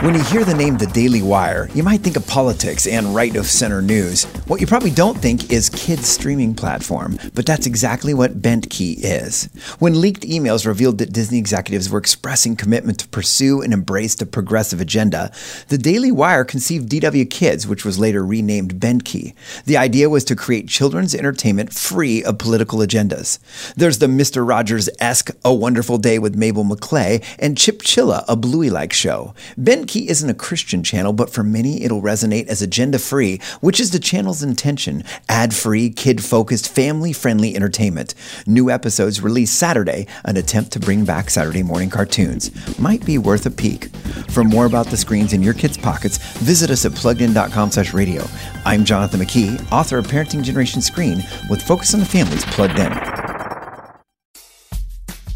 When you hear the name The Daily Wire, you might think of politics and right of center news. What you probably don't think is kids' streaming platform, but that's exactly what Bentkey is. When leaked emails revealed that Disney executives were expressing commitment to pursue and embrace the progressive agenda, The Daily Wire conceived DW Kids, which was later renamed Bentkey. The idea was to create children's entertainment free of political agendas. There's the Mr. Rogers-esque A Wonderful Day with Mabel Maclay and Chip Chilla, a Bluey-like show. Bentkey isn't a Christian channel, but for many it'll resonate as agenda free, which is the channel's intention ad free, kid focused, family friendly entertainment. New episodes released Saturday, an attempt to bring back Saturday morning cartoons. Might be worth a peek. For more about the screens in your kids' pockets, visit us at pluggedin.com slash radio. I'm Jonathan McKee, author of Parenting Generation Screen, with Focus on the Family's plugged in.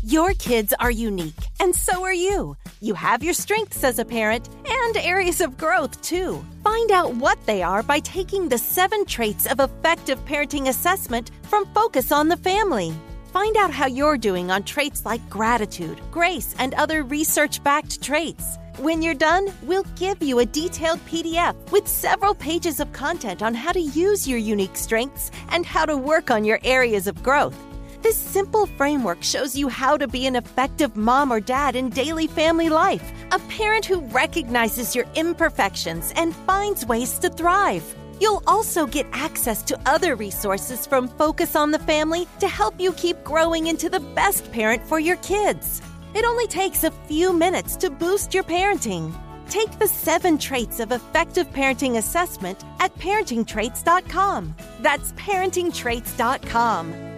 Your kids are unique, and so are you. You have your strengths as a parent and areas of growth, too. Find out what they are by taking the seven traits of effective parenting assessment from Focus on the Family. Find out how you're doing on traits like gratitude, grace, and other research backed traits. When you're done, we'll give you a detailed PDF with several pages of content on how to use your unique strengths and how to work on your areas of growth. This simple framework shows you how to be an effective mom or dad in daily family life, a parent who recognizes your imperfections and finds ways to thrive. You'll also get access to other resources from Focus on the Family to help you keep growing into the best parent for your kids. It only takes a few minutes to boost your parenting. Take the seven traits of effective parenting assessment at parentingtraits.com. That's parentingtraits.com.